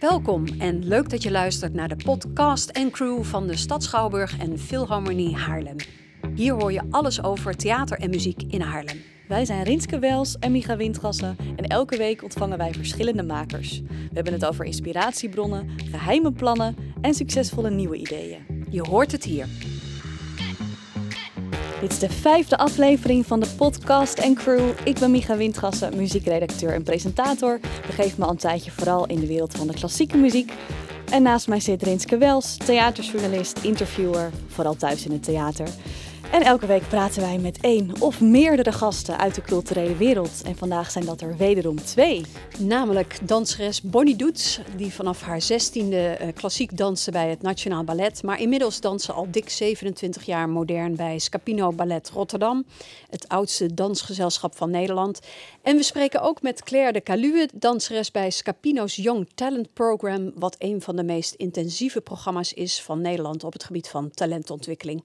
Welkom en leuk dat je luistert naar de podcast en crew van de Stad Schouwburg en Philharmonie Haarlem. Hier hoor je alles over theater en muziek in Haarlem. Wij zijn Rinske Wels en Micha Windgassen en elke week ontvangen wij verschillende makers. We hebben het over inspiratiebronnen, geheime plannen en succesvolle nieuwe ideeën. Je hoort het hier. Dit is de vijfde aflevering van de podcast en crew. Ik ben Micha Windgassen, muziekredacteur en presentator. Begeef me al een tijdje vooral in de wereld van de klassieke muziek. En naast mij zit Rinske Wels, theaterjournalist, interviewer, vooral thuis in het theater. En elke week praten wij met één of meerdere gasten uit de culturele wereld. En vandaag zijn dat er wederom twee. Namelijk danseres Bonnie Doets, die vanaf haar zestiende uh, klassiek danste bij het Nationaal Ballet. Maar inmiddels dansen al dik 27 jaar modern bij Scapino Ballet Rotterdam. Het oudste dansgezelschap van Nederland. En we spreken ook met Claire de Caluwe, danseres bij Scapino's Young Talent Program. Wat een van de meest intensieve programma's is van Nederland op het gebied van talentontwikkeling.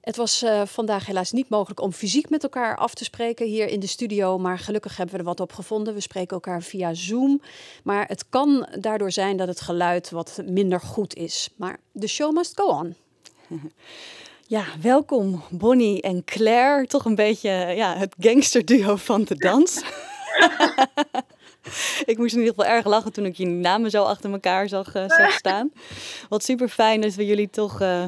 Het was uh, vandaag helaas niet mogelijk om fysiek met elkaar af te spreken hier in de studio. Maar gelukkig hebben we er wat op gevonden. We spreken elkaar via Zoom. Maar het kan daardoor zijn dat het geluid wat minder goed is. Maar de show must go on. Ja, welkom Bonnie en Claire. Toch een beetje ja, het gangsterduo van de dans. ik moest in ieder geval erg lachen toen ik jullie namen zo achter elkaar zag, uh, zag staan. Wat super fijn dat we jullie toch... Uh,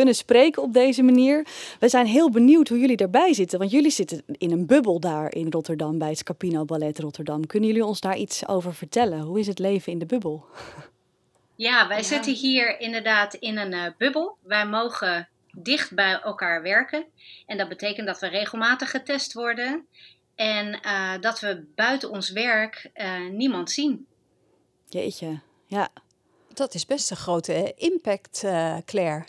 kunnen spreken op deze manier. We zijn heel benieuwd hoe jullie erbij zitten, want jullie zitten in een bubbel daar in Rotterdam bij het Scapino Ballet Rotterdam. Kunnen jullie ons daar iets over vertellen? Hoe is het leven in de bubbel? Ja, wij zitten hier inderdaad in een uh, bubbel. Wij mogen dicht bij elkaar werken. En dat betekent dat we regelmatig getest worden en uh, dat we buiten ons werk uh, niemand zien. Jeetje, ja. Dat is best een grote impact, Claire.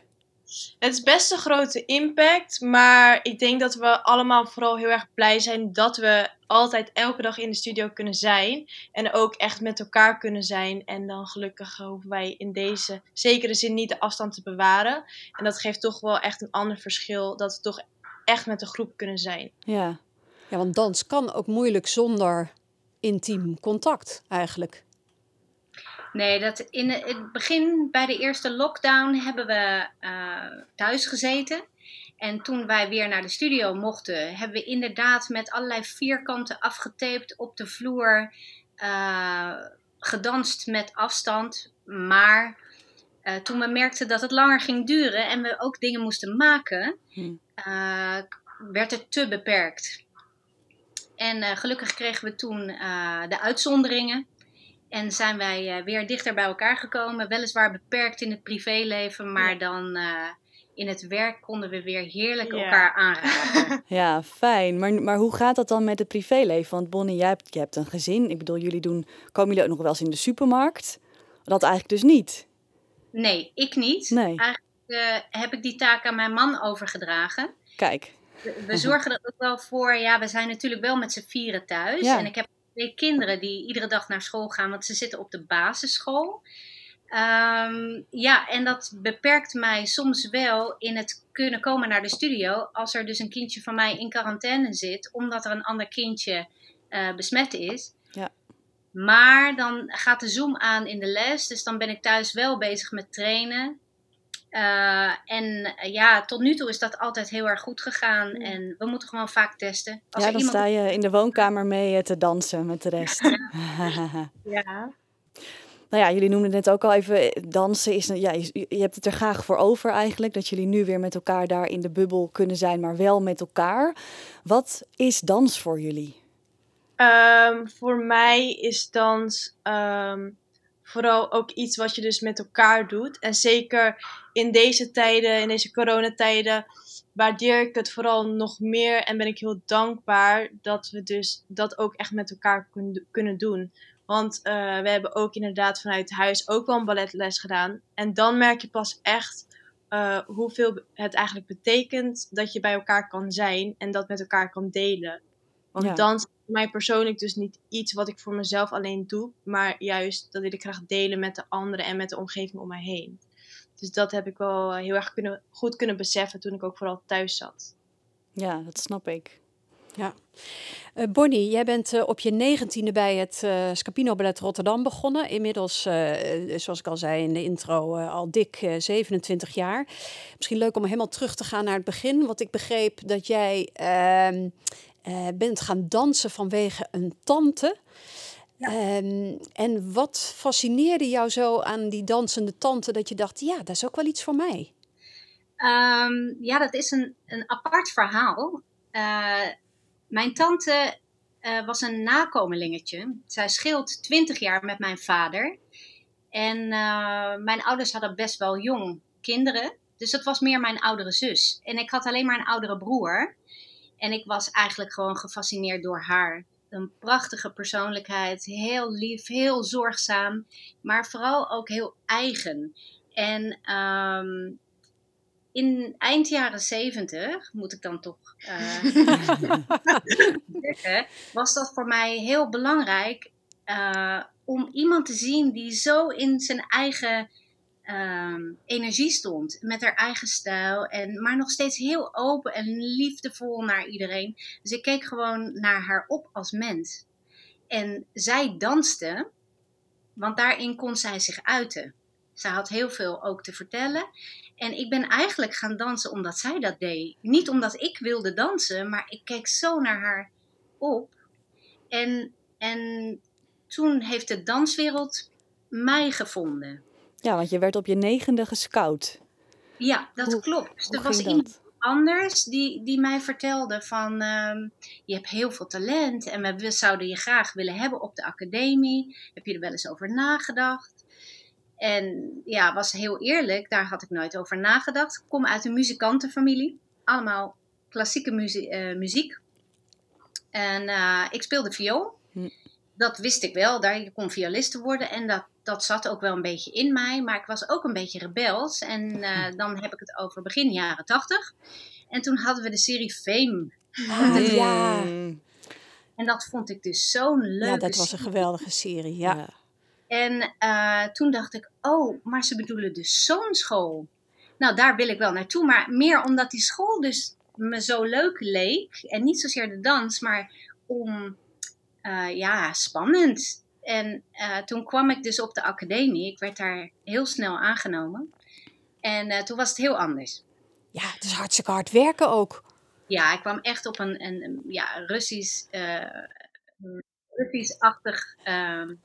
Het is best een grote impact, maar ik denk dat we allemaal vooral heel erg blij zijn dat we altijd elke dag in de studio kunnen zijn. En ook echt met elkaar kunnen zijn. En dan gelukkig hoeven wij in deze zekere zin niet de afstand te bewaren. En dat geeft toch wel echt een ander verschil, dat we toch echt met een groep kunnen zijn. Ja, ja want dans kan ook moeilijk zonder intiem contact eigenlijk. Nee, dat in het begin bij de eerste lockdown hebben we uh, thuis gezeten. En toen wij weer naar de studio mochten, hebben we inderdaad met allerlei vierkanten afgetaped op de vloer. Uh, gedanst met afstand. Maar uh, toen we merkten dat het langer ging duren en we ook dingen moesten maken, hm. werd het te beperkt. En gelukkig kregen we toen de uitzonderingen. En zijn wij uh, weer dichter bij elkaar gekomen. Weliswaar beperkt in het privéleven, maar dan uh, in het werk konden we weer heerlijk ja. elkaar aanraken. Ja, fijn. Maar, maar hoe gaat dat dan met het privéleven? Want Bonnie, jij hebt, je hebt een gezin. Ik bedoel, jullie doen, komen jullie ook nog wel eens in de supermarkt? Dat eigenlijk dus niet. Nee, ik niet. Nee. Eigenlijk uh, heb ik die taak aan mijn man overgedragen. Kijk. We, we zorgen er ook wel voor. Ja, we zijn natuurlijk wel met z'n vieren thuis. Ja. En ik heb twee kinderen die iedere dag naar school gaan, want ze zitten op de basisschool. Um, ja, en dat beperkt mij soms wel in het kunnen komen naar de studio als er dus een kindje van mij in quarantaine zit, omdat er een ander kindje uh, besmet is. Ja. Maar dan gaat de Zoom aan in de les, dus dan ben ik thuis wel bezig met trainen. Uh, en uh, ja, tot nu toe is dat altijd heel erg goed gegaan. Mm. En we moeten gewoon vaak testen. Als ja, dan iemand... sta je in de woonkamer mee eh, te dansen met de rest. ja. Nou ja, jullie noemden net ook al even, dansen is, ja, je, je, hebt het er graag voor over eigenlijk, dat jullie nu weer met elkaar daar in de bubbel kunnen zijn, maar wel met elkaar. Wat is dans voor jullie? Um, voor mij is dans um, vooral ook iets wat je dus met elkaar doet. En zeker in deze tijden, in deze coronatijden, waardeer ik het vooral nog meer en ben ik heel dankbaar dat we dus dat ook echt met elkaar kunnen doen. Want uh, we hebben ook inderdaad vanuit huis ook wel een balletles gedaan. En dan merk je pas echt uh, hoeveel het eigenlijk betekent dat je bij elkaar kan zijn en dat met elkaar kan delen. Want ja. dans is voor mij persoonlijk dus niet iets wat ik voor mezelf alleen doe, maar juist dat wil ik graag delen met de anderen en met de omgeving om mij heen. Dus dat heb ik wel heel erg kunnen, goed kunnen beseffen toen ik ook vooral thuis zat. Ja, dat snap ik. Ja. Uh, Bonnie, jij bent uh, op je negentiende bij het uh, Scapino Ballet Rotterdam begonnen. Inmiddels, zoals ik al zei in de intro, al dik 27 jaar. Misschien leuk om helemaal terug te gaan naar het begin. Want ik begreep dat jij ehm, bent gaan dansen vanwege een tante. Ja. Um, en wat fascineerde jou zo aan die dansende tante dat je dacht, ja, dat is ook wel iets voor mij? Um, ja, dat is een, een apart verhaal. Mijn tante uh, was een nakomelingetje. Zij scheelt 20 jaar met mijn vader. En uh, mijn ouders hadden best wel jong kinderen. Dus dat was meer mijn oudere zus. En ik had alleen maar een oudere broer. En ik was eigenlijk gewoon gefascineerd door haar. Een prachtige persoonlijkheid, heel lief, heel zorgzaam, maar vooral ook heel eigen. En um, in eind jaren zeventig, moet ik dan toch uh, zeggen, was dat voor mij heel belangrijk uh, om iemand te zien die zo in zijn eigen uh, energie stond, met haar eigen stijl, en, maar nog steeds heel open en liefdevol naar iedereen. Dus ik keek gewoon naar haar op als mens. En zij danste, want daarin kon zij zich uiten. Zij had heel veel ook te vertellen. En ik ben eigenlijk gaan dansen omdat zij dat deed. Niet omdat ik wilde dansen, maar ik keek zo naar haar op. En, en toen heeft de danswereld mij gevonden. Ja, want je werd op je negende gescout. Ja, dat klopt. er was iemand anders die, die mij vertelde van... Ehm, je hebt heel veel talent en we zouden je graag willen hebben op de academie. Heb je er wel eens over nagedacht? En ja, was heel eerlijk, daar had ik nooit over nagedacht. Ik kom uit een muzikantenfamilie, allemaal klassieke muzie uh, muziek. En uh, ik speelde viool. Hm. Dat wist ik wel, daar je kon violiste worden. En dat, dat zat ook wel een beetje in mij. Maar ik was ook een beetje rebels. En uh, dan heb ik het over begin jaren tachtig. En toen hadden we de serie Fame. Ah, ja. En dat vond ik dus zo'n leuke Ja, dat was een geweldige serie, ja. ja. En uh, toen dacht ik, oh, maar ze bedoelen dus zo'n school. Nou, daar wil ik wel naartoe, maar meer omdat die school dus me zo leuk leek. En niet zozeer de dans, maar om, uh, ja, spannend. En uh, toen kwam ik dus op de academie. Ik werd daar heel snel aangenomen. En toen was het heel anders. Ja, het is hartstikke hard werken ook. Ja, ik kwam echt op een, een, ja, Russisch, Russisch-achtig ehm,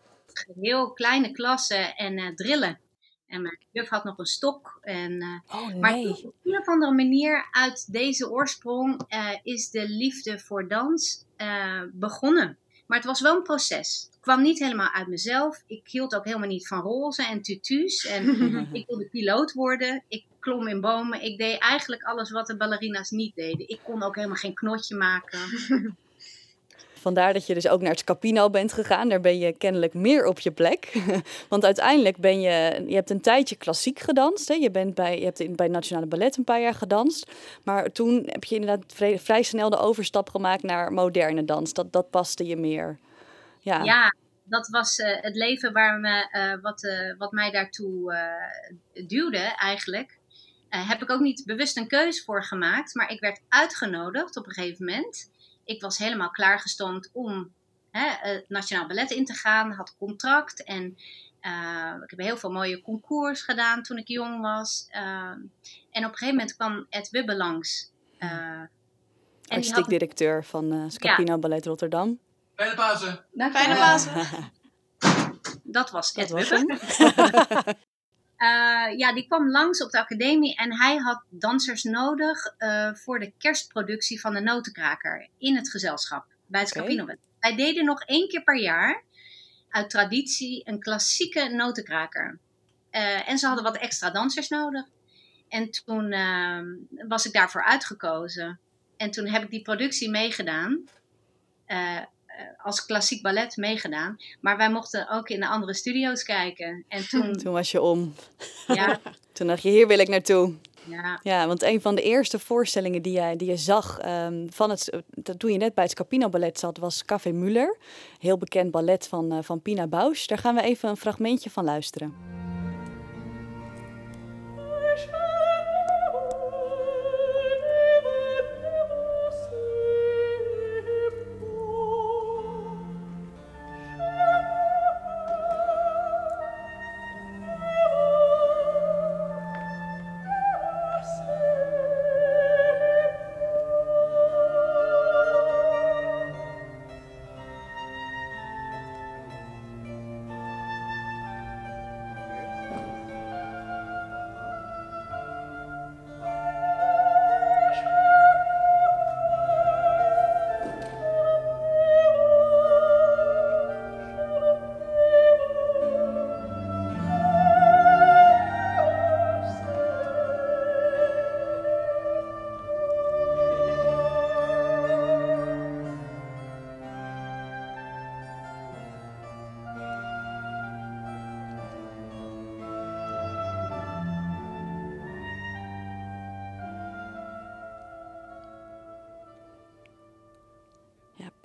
heel kleine klassen en drillen. En mijn juf had nog een stok. En, oh, nee. Maar op een of andere manier uit deze oorsprong is de liefde voor dans begonnen. Maar het was wel een proces. Kwam niet helemaal uit mezelf. Ik hield ook helemaal niet van roze en tutus. En ik wilde piloot worden. Ik klom in bomen. Ik deed eigenlijk alles wat de ballerina's niet deden. Ik kon ook helemaal geen knotje maken. Vandaar dat je dus ook naar het Scapino bent gegaan. Daar ben je kennelijk meer op je plek. Want uiteindelijk ben je, je hebt een tijdje klassiek gedanst. Hè? Je, bent bij, je hebt in, bij Nationale Ballet een paar jaar gedanst. Maar toen heb je inderdaad vrij, vrij snel de overstap gemaakt naar moderne dans. Dat, dat paste je meer. Ja, ja dat was uh, het leven waar me, uh, wat, uh, wat mij daartoe duwde eigenlijk. heb ik ook niet bewust een keuze voor gemaakt. Maar ik werd uitgenodigd op een gegeven moment ik was helemaal klaargestoomd om hè, het Nationaal Ballet in te gaan. Had contract en uh, ik heb heel veel mooie concours gedaan toen ik jong was. Uh, en op een gegeven moment kwam Ed Wibbe langs. Uh, Artistiek directeur van Scapino ja. Ballet Rotterdam. Fijne Pasen. Fijne Pasen. Dat was Ed Dat Wibbe. Uh, ja, die kwam langs op de academie en hij had dansers nodig uh, voor de kerstproductie van de Notenkraker in het gezelschap bij het Scapino. Okay. Wij deden nog één keer per jaar uit traditie een klassieke Notenkraker. Uh, en ze hadden wat extra dansers nodig. En toen was ik daarvoor uitgekozen. En toen heb ik die productie meegedaan. Eh, als klassiek ballet meegedaan. Maar wij mochten ook in de andere studio's kijken. En toen... toen was je om. Ja. toen dacht je, hier wil ik naartoe. Ja. ja, want een van de eerste voorstellingen die, jij, die je zag um, van het, toen je net bij het Scapino Ballet zat, was Café Muller. Heel bekend ballet van, uh, van Pina Bausch. Daar gaan we even een fragmentje van luisteren.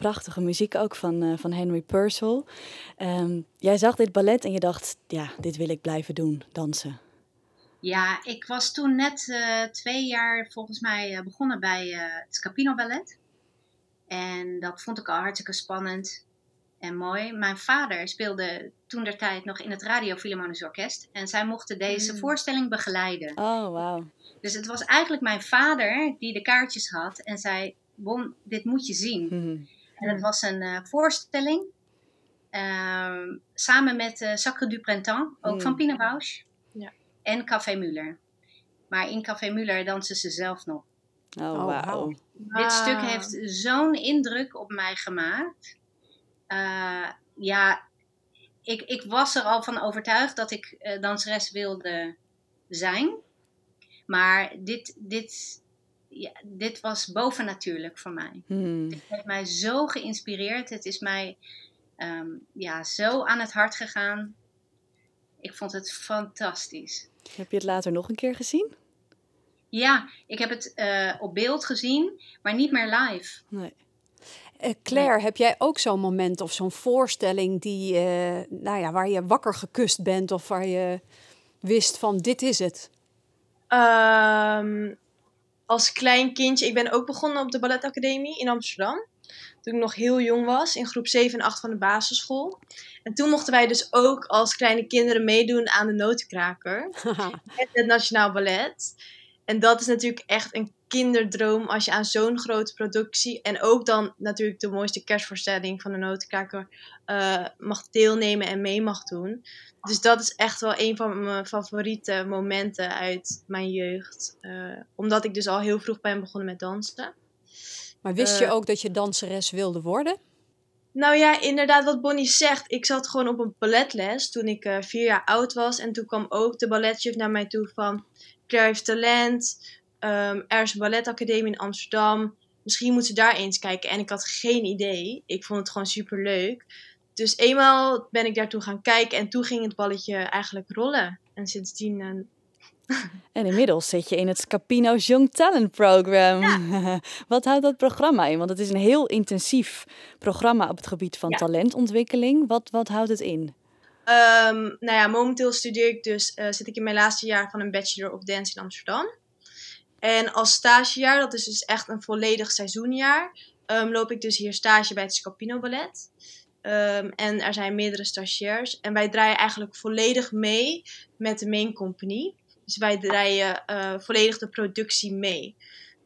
Prachtige muziek ook van, uh, van Henry Purcell. Um, jij zag dit ballet en je dacht, ja, dit wil ik blijven doen, dansen. Ja, ik was toen net uh, twee jaar volgens mij begonnen bij het Scapino Ballet. En dat vond ik al hartstikke spannend en mooi. Mijn vader speelde toen der tijd nog in het Radio Philharmonisch Orkest. En zij mochten deze mm. voorstelling begeleiden. Oh, wow. Dus het was eigenlijk mijn vader die de kaartjes had en zei: Bon, dit moet je zien. Mm. En het was een uh, voorstelling uh, samen met uh, Sacre du Printemps, ook mm. van Pina Bausch. Ja. En Café Muller. Maar in Café Muller dansen ze zelf nog. Oh, oh wow. Dit stuk heeft zo'n indruk op mij gemaakt. Uh, ja, ik, ik was er al van overtuigd dat ik uh, danseres wilde zijn. Maar dit, dit, ja, dit was bovennatuurlijk voor mij. Hmm. Het heeft mij zo geïnspireerd. Het is mij um, ja, zo aan het hart gegaan. Ik vond het fantastisch. Heb je het later nog een keer gezien? Ja, ik heb het uh, op beeld gezien, maar niet meer live. Nee. Uh, Claire, heb jij ook zo'n moment of zo'n voorstelling die, uh, nou ja, waar je wakker gekust bent of waar je wist van dit is het? Um, als klein kindje, ik ben ook begonnen op de balletacademie in Amsterdam. Toen ik nog heel jong was, in groep 7 en 8 van de basisschool. En toen mochten wij dus ook als kleine kinderen meedoen aan de notenkraker. het Nationaal Ballet. En dat is natuurlijk echt een kinderdroom als je aan zo'n grote productie en ook dan natuurlijk de mooiste kerstvoorstelling van de Notenkraker uh, mag deelnemen en mee mag doen. Dus dat is echt wel een van mijn favoriete momenten uit mijn jeugd. Uh, omdat ik dus al heel vroeg ben begonnen met dansen. Maar wist je uh, ook dat je danseres wilde worden? Nou ja, inderdaad, wat Bonnie zegt. Ik zat gewoon op een balletles toen ik vier jaar oud was. En toen kwam ook de balletjuf naar mij toe van... Claire heeft talent. Um, er is een balletacademie in Amsterdam. Misschien moet ze daar eens kijken. En ik had geen idee. Ik vond het gewoon super leuk. Dus eenmaal ben ik daartoe gaan kijken. En toen ging het balletje eigenlijk rollen. En sindsdien. Uh... En inmiddels zit je in het Scapino Young Talent Program. Ja. Wat houdt dat programma in? Want het is een heel intensief programma op het gebied van ja. talentontwikkeling. Wat, wat houdt het in? Um, nou ja, momenteel studeer ik dus, uh, zit ik in mijn laatste jaar van een Bachelor of Dance in Amsterdam. En als stagejaar, dat is dus echt een volledig seizoenjaar, um, loop ik dus hier stage bij het Scapino Ballet. Um, en er zijn meerdere stagiairs. En wij draaien eigenlijk volledig mee met de main company. Dus wij draaien uh, volledig de productie mee.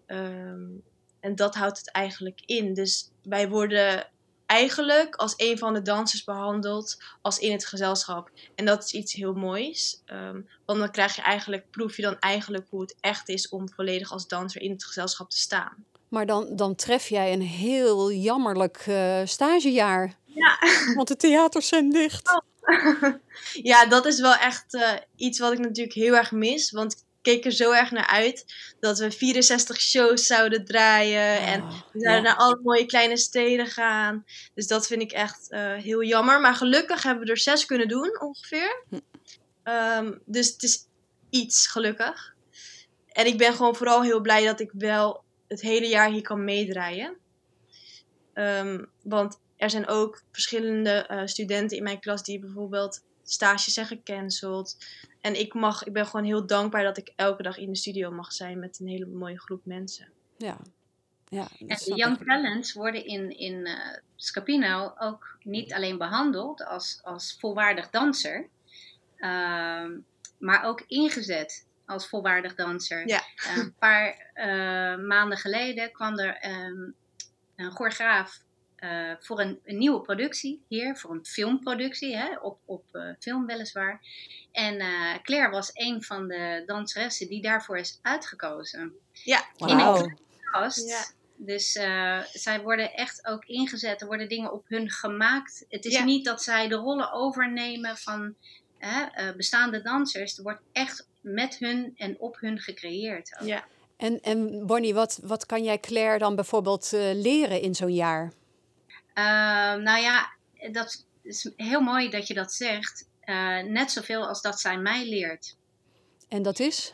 Um, en dat houdt het eigenlijk in. Dus wij worden eigenlijk als een van de dansers behandeld als in het gezelschap. En dat is iets heel moois. Um, want dan krijg je eigenlijk, proef je dan eigenlijk hoe het echt is om volledig als danser in het gezelschap te staan. Maar dan, dan tref jij een heel jammerlijk uh, stagejaar. Ja. Want de theaters zijn dicht. Oh. ja, dat is wel echt uh, iets wat ik natuurlijk heel erg mis. Want keek er zo erg naar uit dat we 64 shows zouden draaien. Oh, en we zouden ja. naar alle mooie kleine steden gaan. Dus dat vind ik echt uh, heel jammer. Maar gelukkig hebben we er zes kunnen doen, ongeveer. Um, dus het is iets, gelukkig. En ik ben gewoon vooral heel blij dat ik wel het hele jaar hier kan meedraaien. Um, want er zijn ook verschillende uh, studenten in mijn klas die bijvoorbeeld stages zijn gecanceld. En ik, mag, ik ben gewoon heel dankbaar dat ik elke dag in de studio mag zijn met een hele mooie groep mensen. Ja. ja en de Young Talents worden in, in uh, Scapino ook niet alleen behandeld als, als volwaardig danser, uh, maar ook ingezet als volwaardig danser. Ja. Uh, een paar uh, maanden geleden kwam er um, een choreograaf uh, voor een, een, nieuwe productie hier, voor een filmproductie, hè, op, op uh, film weliswaar. En uh, Claire was een van de danseressen die daarvoor is uitgekozen. Ja, wow. In een kast. Ja. Dus zij worden echt ook ingezet, er worden dingen op hun gemaakt. Het is ja. niet dat zij de rollen overnemen van bestaande dansers. Er wordt echt met hun en op hun gecreëerd. Ook. Ja. En, en Bonnie, wat, wat kan jij Claire dan bijvoorbeeld leren in zo'n jaar? Uh, nou ja, dat is heel mooi dat je dat zegt. Uh, net zoveel als dat zij mij leert. En dat is?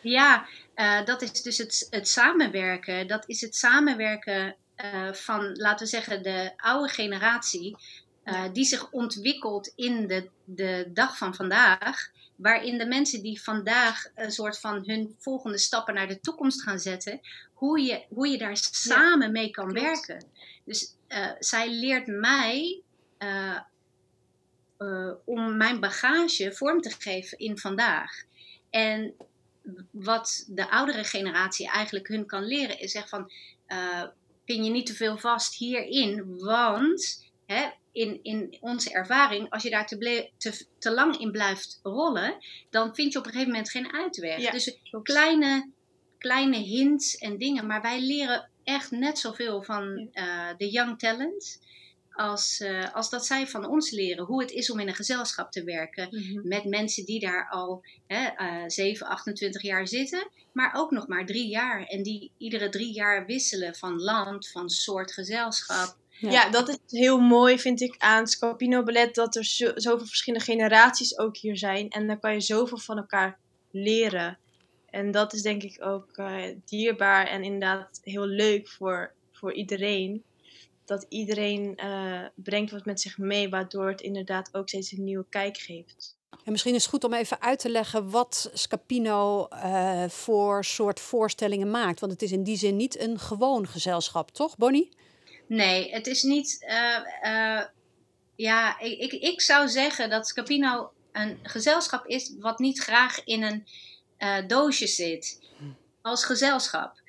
Ja, uh, dat is dus het, het samenwerken. Dat is het samenwerken eh, van, laten we zeggen, de oude generatie, eh, die zich ontwikkelt in de, de dag van vandaag, waarin de mensen die vandaag een soort van hun volgende stappen naar de toekomst gaan zetten, hoe je, hoe je daar samen mee kan werken. Dus uh, zij leert mij om mijn bagage vorm te geven in vandaag. En wat de oudere generatie eigenlijk hun kan leren, is zeg van pin je niet te veel vast hierin, want hè, in, in onze ervaring, als je daar te, te, te, lang in blijft rollen, dan vind je op een gegeven moment geen uitweg. dus kleine, kleine hints en dingen, maar wij leren echt net zoveel van uh, de young talent als, uh, als dat zij van ons leren hoe het is om in een gezelschap te werken mhm. met mensen die daar al hè, uh, 7, 28 jaar zitten, maar ook nog maar drie jaar en die iedere drie jaar wisselen van land, van soort gezelschap. Ja. dat is heel mooi, vind ik, aan Scapino Ballet, dat er zo, zoveel verschillende generaties ook hier zijn. En dan kan je zoveel van elkaar leren. En dat is denk ik ook uh, dierbaar en inderdaad heel leuk voor, voor iedereen dat iedereen uh, brengt wat met zich mee, waardoor het inderdaad ook steeds een nieuwe kijk geeft. En misschien is het goed om even uit te leggen wat Scapino uh, voor soort voorstellingen maakt. Want het is in die zin niet een gewoon gezelschap, toch, Bonnie? Nee, het is niet. Uh, ja, ik, ik, ik, zou zeggen dat Scapino een gezelschap is wat niet graag in een doosje zit. Als gezelschap.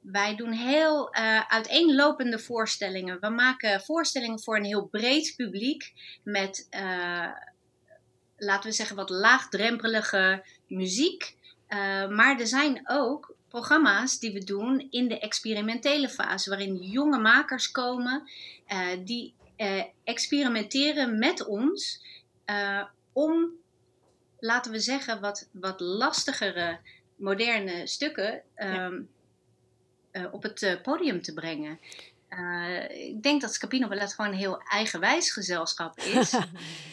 Wij doen heel uh, uiteenlopende voorstellingen. We maken voorstellingen voor een heel breed publiek met, uh, laten we zeggen, wat laagdrempelige muziek. Uh, maar er zijn ook programma's die we doen in de experimentele fase, waarin jonge makers komen die experimenteren met ons om, laten we zeggen, wat, wat lastigere moderne stukken. Um, uh, op het uh, podium te brengen. Uh, ik denk dat Scapino Ballet gewoon een heel eigenwijs gezelschap is.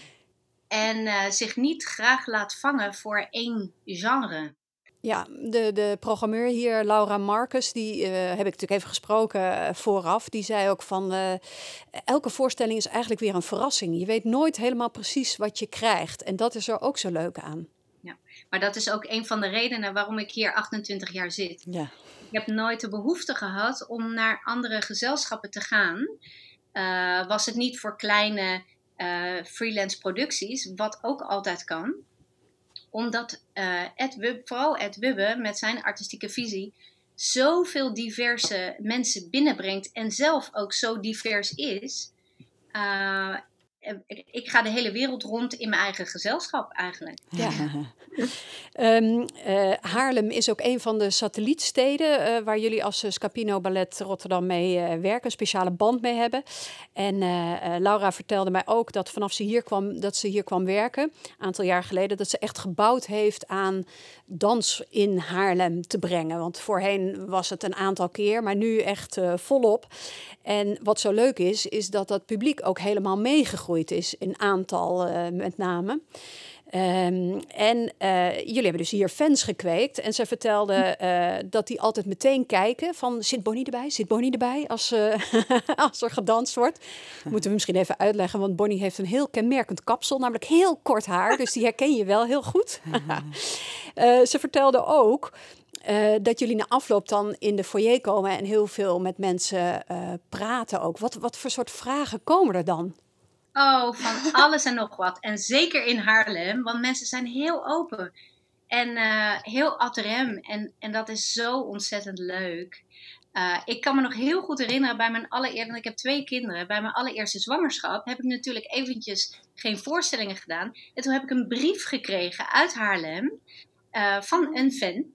en zich niet graag laat vangen voor één genre. Ja, de, de programmeur hier, Laura Marcus, die heb ik natuurlijk even gesproken vooraf. Die zei ook van, elke voorstelling is eigenlijk weer een verrassing. Je weet nooit helemaal precies wat je krijgt. En dat is er ook zo leuk aan. Ja, maar dat is ook een van de redenen waarom ik hier 28 jaar zit. Ja ik heb nooit de behoefte gehad om naar andere gezelschappen te gaan. Uh, was het niet voor kleine freelance producties, wat ook altijd kan. Omdat uh, Ed Wub, vooral Ed Wubbe met zijn artistieke visie zoveel diverse mensen binnenbrengt en zelf ook zo divers is. Ik ga de hele wereld rond in mijn eigen gezelschap eigenlijk. Ja. um, uh, Haarlem is ook een van de satellietsteden uh, waar jullie als uh, Scapino Ballet Rotterdam mee werken, een speciale band mee hebben. En Laura vertelde mij ook dat vanaf ze hier kwam, dat ze hier kwam werken, een aantal jaar geleden, dat ze echt gebouwd heeft aan dans in Haarlem te brengen. Want voorheen was het een aantal keer, maar nu echt volop. En wat zo leuk is, is dat dat publiek ook helemaal meegegroeid is in aantal met name. Um, en uh, jullie hebben dus hier fans gekweekt. En ze vertelde uh, dat die altijd meteen kijken van... zit Bonnie erbij? Zit Bonnie erbij als, uh, als er gedanst wordt? Moeten we misschien even uitleggen. Want Bonnie heeft een heel kenmerkend kapsel. Namelijk heel kort haar. Dus die herken je wel heel goed. ze vertelde ook... dat jullie na afloop dan in de foyer komen en heel veel met mensen praten ook. Wat, wat voor soort vragen komen er dan? Oh, van alles en nog wat. En zeker in Haarlem, want mensen zijn heel open. En uh, heel ad rem. En, en dat is zo ontzettend leuk. Uh, ik kan me nog heel goed herinneren bij mijn allereerste, ik heb twee kinderen, bij mijn allereerste zwangerschap heb ik natuurlijk eventjes geen voorstellingen gedaan. En toen heb ik een brief gekregen uit Haarlem uh, van een fan.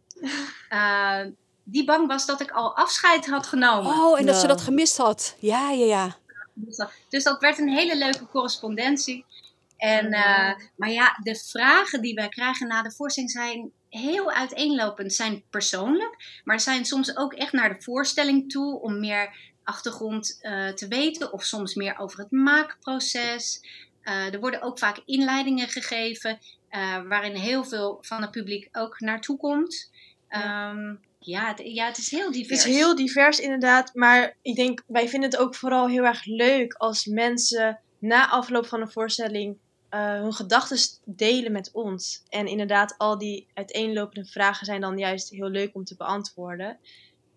die bang was dat ik al afscheid had genomen. Oh, en dat ze dat gemist had. Ja, ja, ja. Dus dat werd een hele leuke correspondentie. En, uh, maar ja, de vragen die wij krijgen na de voorstelling zijn heel uiteenlopend. Zijn persoonlijk, maar zijn soms ook echt naar de voorstelling toe om meer achtergrond uh, te weten. Of soms meer over het maakproces. Uh, er worden ook vaak inleidingen gegeven waarin heel veel van het publiek ook naartoe komt. Ja. Um, Ja, het, ja, het is heel divers. Het is heel divers inderdaad, maar ik denk, wij vinden het ook vooral heel erg leuk als mensen na afloop van een voorstelling uh, hun gedachten delen met ons. En inderdaad, al die uiteenlopende vragen zijn dan juist heel leuk om te beantwoorden.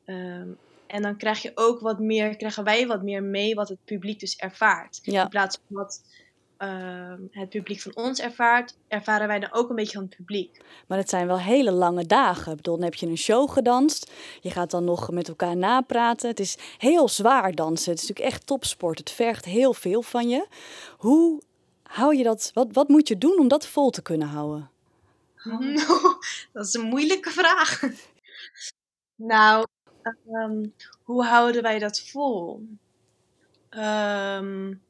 Um, en dan krijg je ook wat meer, krijgen wij wat meer mee wat het publiek dus ervaart. In plaats van wat uh, het publiek van ons ervaart, ervaren wij dan ook een beetje van het publiek. Maar het zijn wel hele lange dagen. Ik bedoel, dan heb je een show gedanst. Je gaat dan nog met elkaar napraten. Het is heel zwaar dansen. Het is natuurlijk echt topsport. Het vergt heel veel van je. Hoe hou je dat? Wat, wat moet je doen om dat vol te kunnen houden? dat is een moeilijke vraag. Nou, um, hoe houden wij dat vol? Um,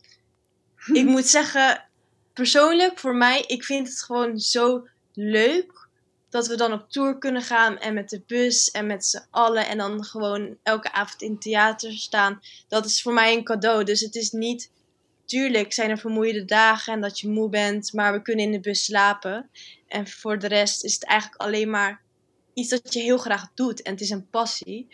ik moet zeggen, persoonlijk voor mij, ik vind het gewoon zo leuk dat we dan op tour kunnen gaan en met de bus en met z'n allen en dan gewoon elke avond in het theater staan. Dat is voor mij een cadeau. Dus het is niet, tuurlijk zijn er vermoeide dagen en dat je moe bent, maar we kunnen in de bus slapen. En voor de rest is het eigenlijk alleen maar iets dat je heel graag doet en het is een passie.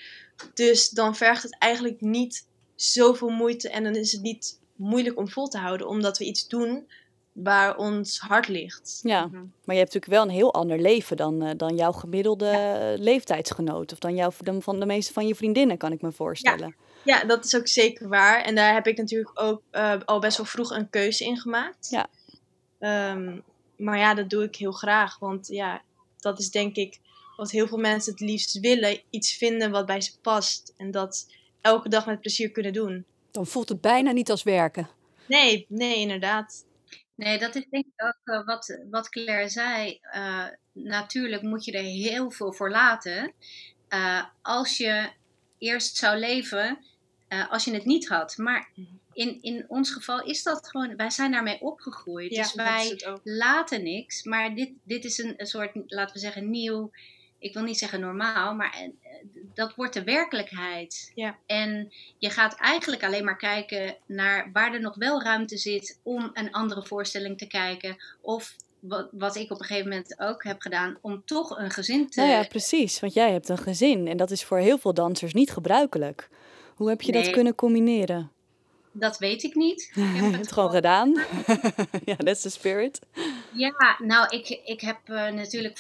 Dus dan vergt het eigenlijk niet zoveel moeite en dan is het niet moeilijk om vol te houden, omdat we iets doen waar ons hart ligt. Ja, mhm. maar je hebt natuurlijk wel een heel ander leven dan, uh, dan jouw gemiddelde leeftijdsgenoot. Of dan, jouw, dan van de meeste van je vriendinnen, kan ik me voorstellen. Ja. ja. dat is ook zeker waar. En daar heb ik natuurlijk ook uh, al best wel vroeg een keuze in gemaakt. Ja. Um, maar ja, dat doe ik heel graag. Want ja, dat is denk ik wat heel veel mensen het liefst willen. Iets vinden wat bij ze past. En dat elke dag met plezier kunnen doen. Dan voelt het bijna niet als werken. Nee, nee, inderdaad. Nee, dat is denk ik ook uh, wat, wat Claire zei. Uh, natuurlijk moet je er heel veel voor laten. Uh, als je eerst zou leven als je het niet had. Maar in, in ons geval is dat gewoon, wij zijn daarmee opgegroeid. Ja, dus wij laten niks. Maar dit, dit is een, een soort, laten we zeggen, nieuw ik wil niet zeggen normaal, maar eh, dat wordt de werkelijkheid. Ja. En je gaat eigenlijk alleen maar kijken naar waar er nog wel ruimte zit om een andere voorstelling te kijken. Of wat, wat ik op een gegeven moment ook heb gedaan, om toch een gezin te. Nou ja, precies. Want jij hebt een gezin en dat is voor heel veel dansers niet gebruikelijk. Hoe heb je dat kunnen combineren? Dat weet ik niet. Ik heb het gewoon gedaan. ja, that's the spirit. Ja, nou, ik, ik heb uh, natuurlijk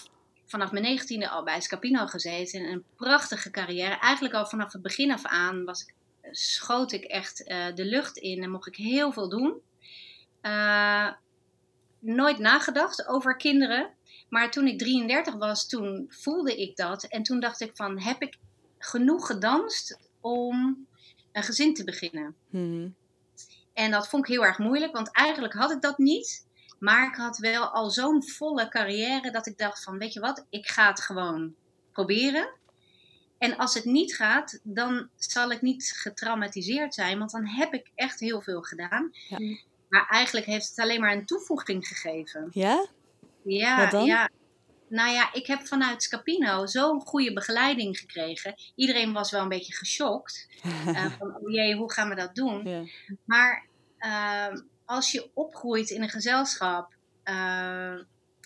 vanaf mijn negentiende al bij Scapino gezeten. Een prachtige carrière. Eigenlijk al vanaf het begin af aan was ik, schoot ik echt uh, de lucht in en mocht ik heel veel doen. Uh, nooit nagedacht over kinderen. Maar toen ik 33 was, toen voelde ik dat. En toen dacht ik van, heb ik genoeg gedanst om een gezin te beginnen? Hmm. En dat vond ik heel erg moeilijk, want eigenlijk had ik dat niet. Maar ik had wel al zo'n volle carrière dat ik dacht van, weet je wat, ik ga het gewoon proberen. En als het niet gaat, dan zal ik niet getraumatiseerd zijn, want dan heb ik echt heel veel gedaan. Ja. Maar eigenlijk heeft het alleen maar een toevoeging gegeven. Ja? Ja, ja. Nou ja, ik heb vanuit Scapino zo'n goede begeleiding gekregen. Iedereen was wel een beetje geschokt. uh, van, oh jee, hoe gaan we dat doen? Ja. Maar uh, als je opgroeit in een gezelschap uh,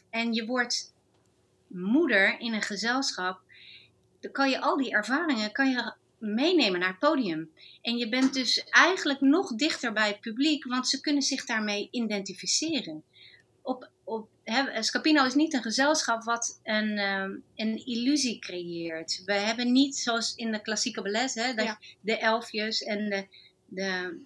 en je wordt moeder in een gezelschap, dan kan je al die ervaringen kan je meenemen naar het podium. En je bent dus eigenlijk nog dichter bij het publiek, want ze kunnen zich daarmee identificeren. Op, op, Scapino is niet een gezelschap wat een, um, een illusie creëert. We hebben niet zoals in de klassieke ballet, hè, dat de elfjes en de, de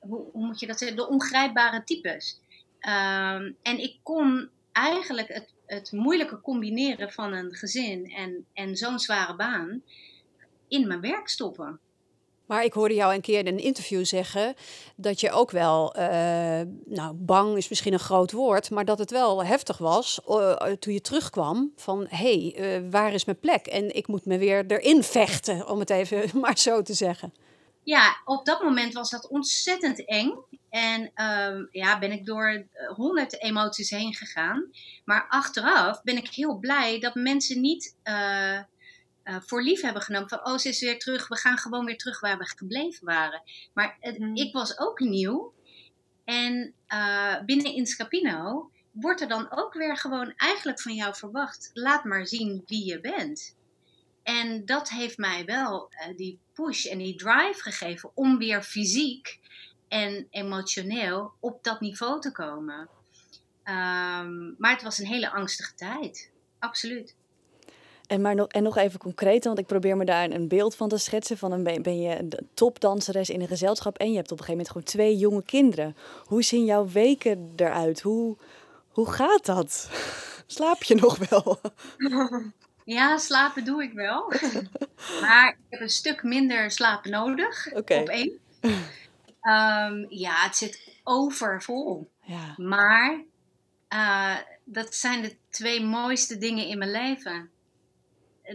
hoe, moet je dat zeggen, de ongrijpbare types. Um, en ik kon eigenlijk het, het moeilijke combineren van een gezin en, en zo'n zware baan in mijn werk stoppen. Maar ik hoorde jou een keer in een interview zeggen dat je ook wel, uh, nou bang is misschien een groot woord, maar dat het wel heftig was uh, toen je terugkwam van hé, hey, uh, waar is mijn plek? En ik moet me weer erin vechten, om het even maar zo te zeggen ja, op dat moment was dat ontzettend eng. En um, ja, ben ik door honderd emoties heen gegaan. Maar achteraf ben ik heel blij dat mensen niet uh, uh, voor lief hebben genomen. Van, oh, ze is weer terug. We gaan gewoon weer terug waar we gebleven waren. Maar het, mm. ik was ook nieuw. En uh, binnen in Scapino wordt er dan ook weer gewoon eigenlijk van jou verwacht. Laat maar zien wie je bent. En dat heeft mij wel eh, die push en die drive gegeven om weer fysiek en emotioneel op dat niveau te komen. Ehm, maar het was een hele angstige tijd. Absoluut. En, maar nog, en nog even concreet, want ik probeer me daar een beeld van te schetsen. Van een, ben je een topdanseres in een gezelschap en je hebt op een gegeven moment gewoon twee jonge kinderen. Hoe zien jouw weken eruit? Hoe, hoe gaat dat? Slaap je nog wel? Ja, slapen doe ik wel. maar ik heb een stuk minder slaap nodig op één. Um, ja, het zit overvol. Ja. Maar uh, dat zijn de twee mooiste dingen in mijn leven.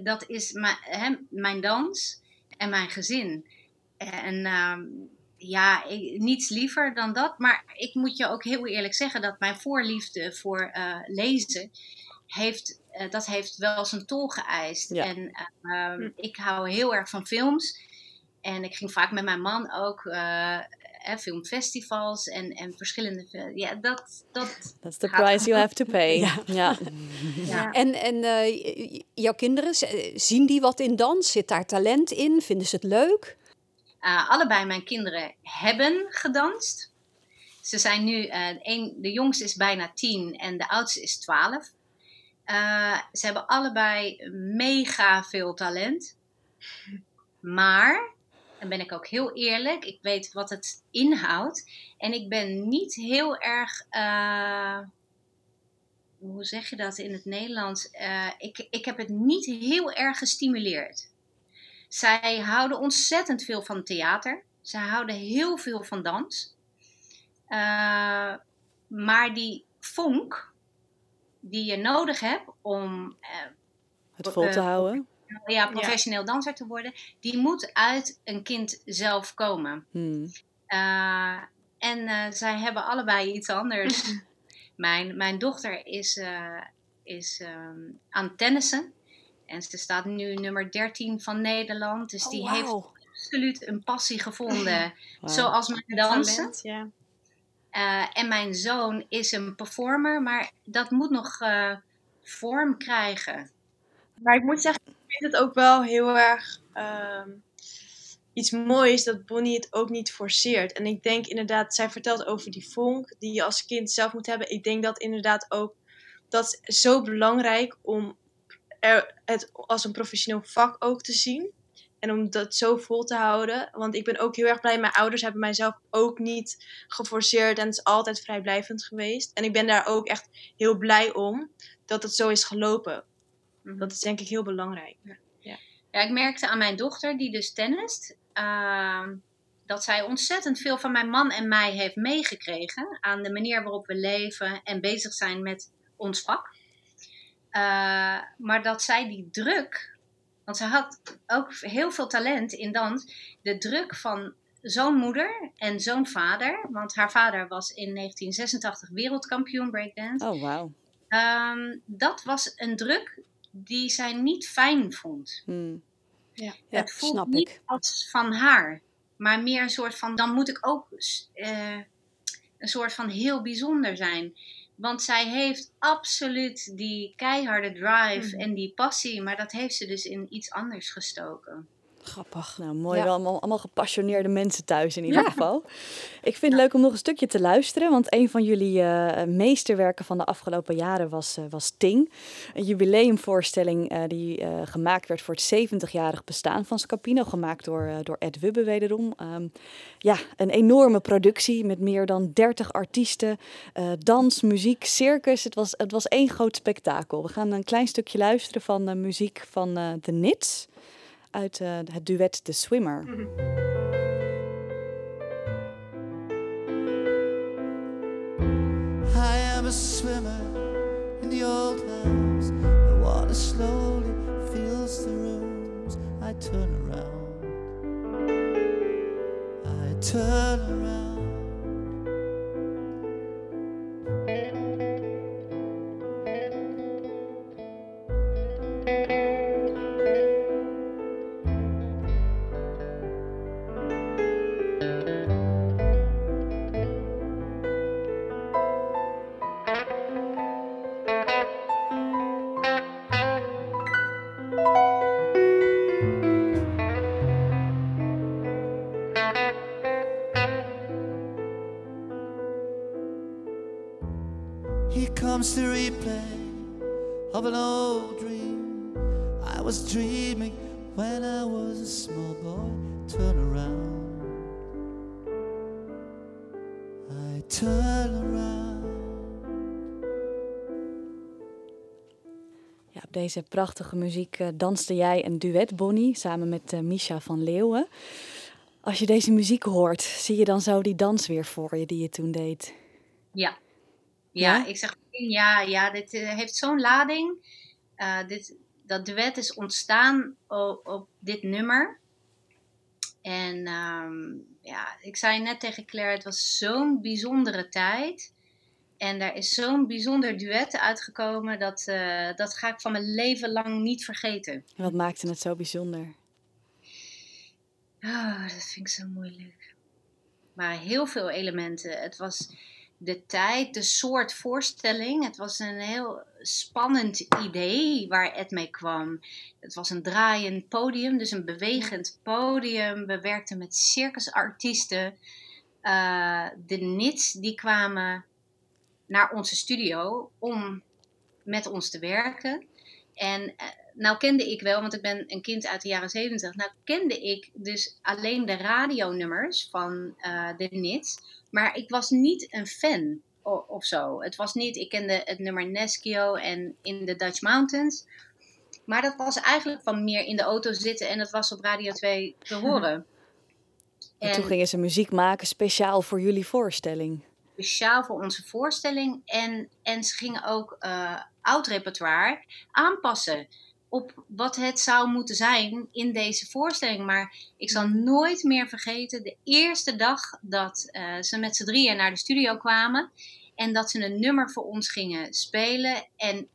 Dat is mijn, hè, mijn dans en mijn gezin. En uh, ja, ik, niets liever dan dat. Maar ik moet je ook heel eerlijk zeggen dat mijn voorliefde voor uh, lezen heeft, uh, dat heeft wel zijn tol geëist. Ja. En uh, ik hou heel erg van films. En ik ging vaak met mijn man ook uh, filmfestivals en, en verschillende. Ja, dat. dat That's the price you have to pay. ja. ja. ja. En, en uh, jouw kinderen, zien die wat in dans? Zit daar talent in? Vinden ze het leuk? Uh, allebei mijn kinderen hebben gedanst. Ze zijn nu, uh, een, de jongste is bijna tien en de oudste is twaalf. Uh, ze hebben allebei mega veel talent. Maar, dan ben ik ook heel eerlijk, ik weet wat het inhoudt. En ik ben niet heel erg, uh, hoe zeg je dat in het Nederlands? Uh, ik, ik heb het niet heel erg gestimuleerd. Zij houden ontzettend veel van theater. Zij houden heel veel van dans. maar die vonk, die je nodig hebt om uh, het vol te uh, houden. Ja, professioneel ja. danser te worden, die moet uit een kind zelf komen. Hmm. Uh, en zij hebben allebei iets anders. mijn, mijn dochter is, is um, aan tennissen. En ze staat nu nummer 13 van Nederland. Dus oh, die wow. heeft absoluut een passie gevonden. wow. Zoals mijn dansen. Talent, ja. Uh, en mijn zoon is een performer, maar dat moet nog uh, vorm krijgen. Maar ik moet zeggen, ik vind het ook wel heel erg uh, iets moois dat Bonnie het ook niet forceert. En ik denk inderdaad, zij vertelt over die vonk die je als kind zelf moet hebben. Ik denk dat inderdaad ook, dat zo belangrijk om het als een professioneel vak ook te zien. En om dat zo vol te houden. Want ik ben ook heel erg blij. Mijn ouders hebben mijzelf ook niet geforceerd. En het is altijd vrijblijvend geweest. En ik ben daar ook echt heel blij om dat het zo is gelopen. Mm-hmm. Dat is denk ik heel belangrijk. Ja, ja. ja ik merkte aan mijn dochter, die dus tennist. Uh, dat zij ontzettend veel van mijn man en mij heeft meegekregen. Aan de manier waarop we leven en bezig zijn met ons vak. Uh, maar dat zij die druk want ze had ook heel veel talent in dans. De druk van zo'n moeder en zo'n vader. Want haar vader was in 1986 wereldkampioen breakdance. Oh, wauw. Um, dat was een druk die zij niet fijn vond. Hmm. Ja, ja, het voelt snap niet ik. als van haar. Maar meer een soort van, dan moet ik ook uh, een soort van heel bijzonder zijn. Want zij heeft absoluut die keiharde drive mm. en die passie, maar dat heeft ze dus in iets anders gestoken. Grappig. Nou, mooi. Ja. Wel allemaal, allemaal, gepassioneerde mensen thuis in ieder ja. geval. Ik vind het leuk om nog een stukje te luisteren. Want een van jullie uh, meesterwerken van de afgelopen jaren was, uh, was Ting. Een jubileumvoorstelling uh, die gemaakt werd voor het 70-jarig bestaan van Scapino. Gemaakt door, door Ed Wubbe wederom. Um, ja, een enorme productie met meer dan 30 artiesten. dans, muziek, circus. Het was, het was één groot spektakel. We gaan een klein stukje luisteren van de muziek van The Nits uit uh, het duet The Swimmer. Mm -hmm. I am a swimmer in the old house. The water slowly fills the rooms. I turn around. I turn around. Deze prachtige muziek uh, danste jij een duet, Bonnie, samen met uh, Misha van Leeuwen. Als je deze muziek hoort, zie je dan zo die dans weer voor je die je toen deed? Ja. Ja, ja? ik zeg ja, ja dit uh, heeft zo'n lading. dit, dat duet is ontstaan op, op dit nummer. En um, ja, ik zei net tegen Claire, het was zo'n bijzondere tijd. En daar is zo'n bijzonder duet uitgekomen, dat, uh, dat ga ik van mijn leven lang niet vergeten. wat maakte het zo bijzonder? Oh, dat vind ik zo moeilijk. Maar heel veel elementen. Het was de tijd, de soort voorstelling. Het was een heel spannend idee waar Ed mee kwam. Het was een draaiend podium, dus een bewegend podium. We werkten met circusartiesten. Uh, de nits die kwamen naar onze studio om met ons te werken. En uh, nou kende ik wel, want ik ben een kind uit de jaren zeventig. Nou kende ik dus alleen de radionummers van uh, de Nits. Maar ik was niet een fan of, of, zo. Het was niet, ik kende het nummer Neskio en In the Dutch Mountains. Maar dat was eigenlijk van meer in de auto zitten en dat was op Radio 2 te horen. En, en toen gingen ze muziek maken speciaal voor jullie voorstelling. Speciaal voor onze voorstelling. En, en ze gingen ook uh, oud repertoire aanpassen op wat het zou moeten zijn in deze voorstelling. Maar ik zal nooit meer vergeten de eerste dag dat uh, ze met z'n drieën naar de studio kwamen. En dat ze een nummer voor ons gingen spelen. En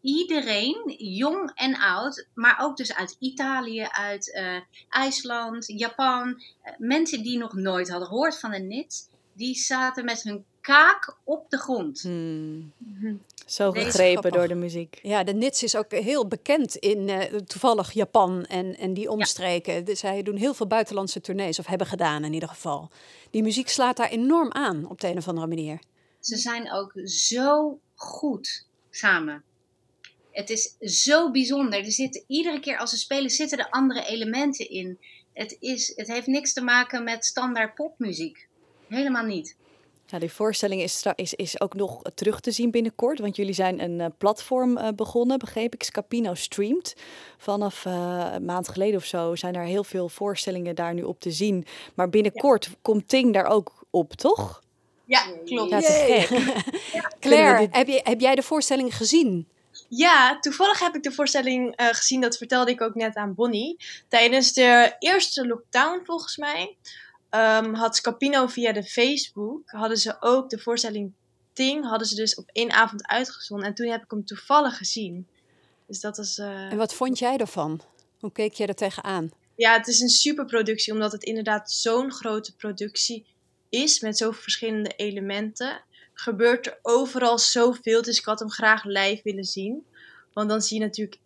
iedereen, jong en oud, maar ook dus uit Italië, uit uh, IJsland, Japan. Mensen die nog nooit hadden gehoord van een NIT. Die zaten met hun kaak op de grond. Hmm. Zo gegrepen door de muziek. Ja, de Nits is ook heel bekend in uh, toevallig Japan en, en die omstreken. Ja. Dus zij doen heel veel buitenlandse tournees, of hebben gedaan in ieder geval. Die muziek slaat daar enorm aan op de een of andere manier. Ze zijn ook zo goed samen. Het is zo bijzonder. Er zitten, iedere keer als ze spelen zitten er andere elementen in. Het, is, het heeft niks te maken met standaard popmuziek. Helemaal niet. Ja, die voorstelling is, is, is ook nog terug te zien binnenkort. Want jullie zijn een uh, platform uh, begonnen, begreep ik. Scapino streamt. Vanaf uh, een maand geleden of zo zijn er heel veel voorstellingen daar nu op te zien. Maar binnenkort ja. komt Ting daar ook op, toch? Ja, klopt. Ja, gek. ja. Claire, heb, je, heb jij de voorstelling gezien? Ja, toevallig heb ik de voorstelling uh, gezien. Dat vertelde ik ook net aan Bonnie. Tijdens de eerste lockdown, volgens mij um, had Scapino via de Facebook, hadden ze ook de voorstelling Ting, hadden ze dus op één avond uitgezonden. En toen heb ik hem toevallig gezien. Dus dat was... Uh... En wat vond jij ervan? Hoe keek jij er tegenaan? Ja, het is een superproductie, omdat het inderdaad zo'n grote productie is, met zoveel verschillende elementen. Gebeurt er overal zoveel, dus ik had hem graag live willen zien. Want dan zie je natuurlijk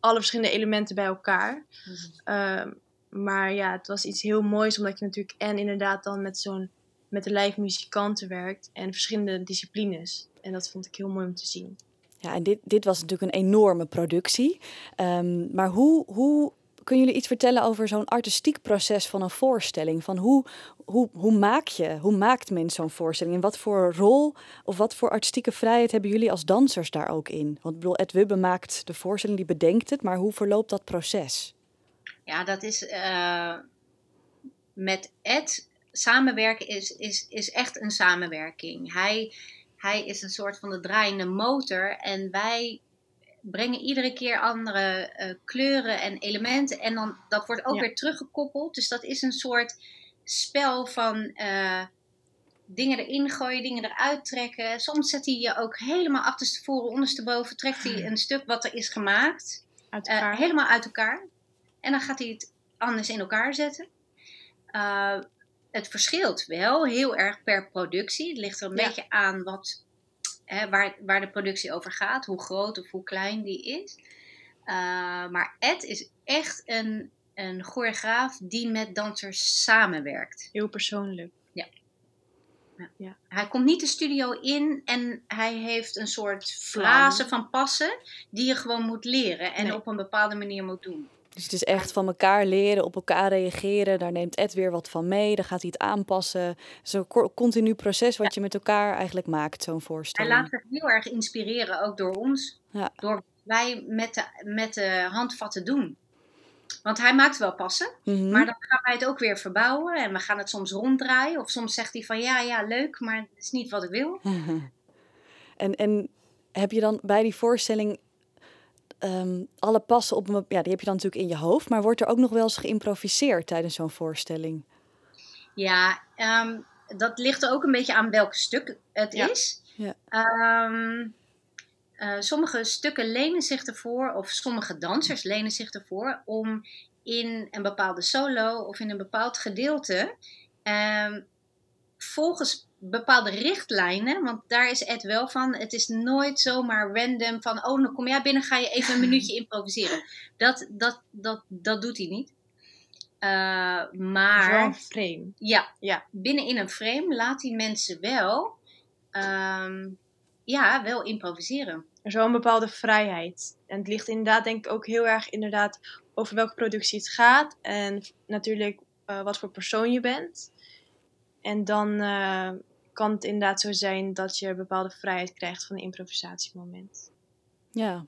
alle verschillende elementen bij elkaar. Mm-hmm. Um, maar ja, het was iets heel moois, omdat je natuurlijk en inderdaad dan met zo'n met de live muzikanten werkt en verschillende disciplines. En dat vond ik heel mooi om te zien. Ja, en dit, dit was natuurlijk een enorme productie. Um, maar hoe, hoe kunnen jullie iets vertellen over zo'n artistiek proces van een voorstelling? Van hoe, hoe, hoe maak je, hoe maakt men zo'n voorstelling? En wat voor rol of wat voor artistieke vrijheid hebben jullie als dansers daar ook in? Want ik bedoel, Ed Wubbe maakt de voorstelling, die bedenkt het, maar hoe verloopt dat proces? Ja, dat is uh, met Ed samenwerken is, is, is echt een samenwerking. Hij, hij is een soort van de draaiende motor en wij brengen iedere keer andere uh, kleuren en elementen en dan dat wordt ook ja. weer teruggekoppeld. Dus dat is een soort spel van uh, dingen erin gooien, dingen eruit trekken. Soms zet hij je ook helemaal achterstevoren, ondersteboven, trekt hij een stuk wat er is gemaakt. Uit uh, helemaal uit elkaar. En dan gaat hij het anders in elkaar zetten. Uh, het verschilt wel heel erg per productie. Het ligt er een ja. beetje aan wat, hè, waar, waar de productie over gaat. Hoe groot of hoe klein die is. Uh, maar Ed is echt een, een choreograaf die met dansers samenwerkt. Heel persoonlijk. Ja. Ja. Hij komt niet de studio in en hij heeft een soort frase van passen die je gewoon moet leren en Nee. op een bepaalde manier moet doen. Dus het is echt van elkaar leren, op elkaar reageren. Daar neemt Ed weer wat van mee. Dan gaat hij het aanpassen. Zo'n continu proces wat je met elkaar eigenlijk maakt, zo'n Hij voorstelling. laat zich heel erg inspireren, ook door ons. Ja. Door wat wij met de, met de handvatten doen. Want hij maakt wel passen, Mhm. maar dan gaan wij het ook weer verbouwen. En we gaan het soms ronddraaien. Of soms zegt hij van ja, ja, leuk, maar het is niet wat ik wil. en, en heb je dan bij die voorstelling ehm, alle passen op Ja, die heb je dan natuurlijk in je hoofd. Maar wordt er ook nog wel eens geïmproviseerd tijdens zo'n voorstelling? Ja, ehm, dat ligt er ook een beetje aan welk stuk het Ja. is. Ja. Ehm, eh, sommige stukken lenen zich ervoor, of sommige dansers lenen zich ervoor, om in een bepaalde solo of in een bepaald gedeelte, volgens bepaalde richtlijnen, want daar is Ed wel van, het is nooit zomaar random van, oh, dan kom jij binnen, ga je even een minuutje improviseren. Dat, dat, dat, dat doet hij niet. Zo'n maar frame. ja, Ja. binnen in een frame laat die mensen wel, ehm, ja, wel improviseren. Er is wel een bepaalde vrijheid. En het ligt inderdaad denk ik ook heel erg inderdaad over welke productie het gaat. En natuurlijk eh, wat voor persoon je bent. En dan eh, kan het inderdaad zo zijn dat je een bepaalde vrijheid krijgt van een improvisatiemoment. Ja,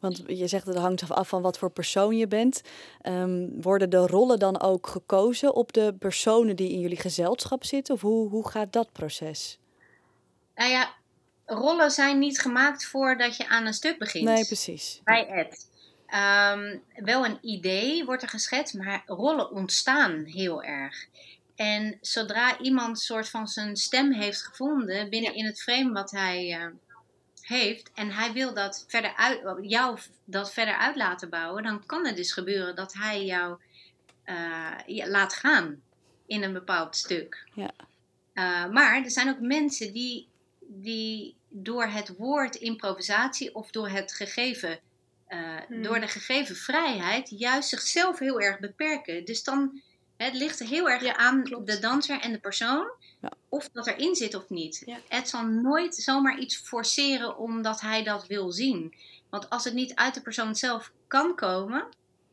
want je zegt het hangt af van wat voor persoon je bent. Ehm, worden de rollen dan ook gekozen op de personen die in jullie gezelschap zitten? Of hoe, hoe gaat dat proces? Nou ja, rollen zijn niet gemaakt voordat je aan een stuk begint. Nee, precies. Bij Ed. Ehm, wel een idee wordt er geschetst, maar rollen ontstaan heel erg. En zodra iemand soort van zijn stem heeft gevonden binnen in het frame wat hij eh, heeft, en hij wil dat verder uit, jou dat verder uit laten bouwen, dan kan het dus gebeuren dat hij jou eh, laat gaan in een bepaald stuk. Ja. Eh, maar er zijn ook mensen die, die door het woord improvisatie of door het gegeven, eh, Hmm. door de gegeven vrijheid juist zichzelf heel erg beperken. Dus dan het ligt er heel erg Ja, aan klopt. de danser en de persoon Ja. of dat erin zit of niet. Ja. Het zal nooit zomaar iets forceren omdat hij dat wil zien. Want als het niet uit de persoon zelf kan komen,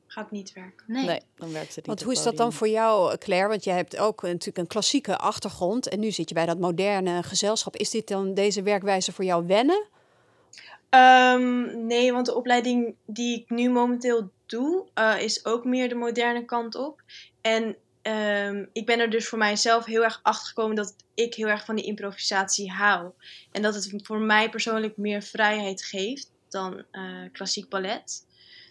Gaat niet werken. nee. Nee, dan werkt het niet. Want op hoe is dat dan voor jou, Claire? Want jij hebt ook natuurlijk een klassieke achtergrond en nu zit je bij dat moderne gezelschap. Is dit dan deze werkwijze voor jou wennen? Ehm, nee, want de opleiding die ik nu momenteel doe, eh, is ook meer de moderne kant op. En ehm, ik ben er dus voor mijzelf heel erg achter gekomen dat ik heel erg van die improvisatie hou. En dat het voor mij persoonlijk meer vrijheid geeft dan eh, klassiek ballet.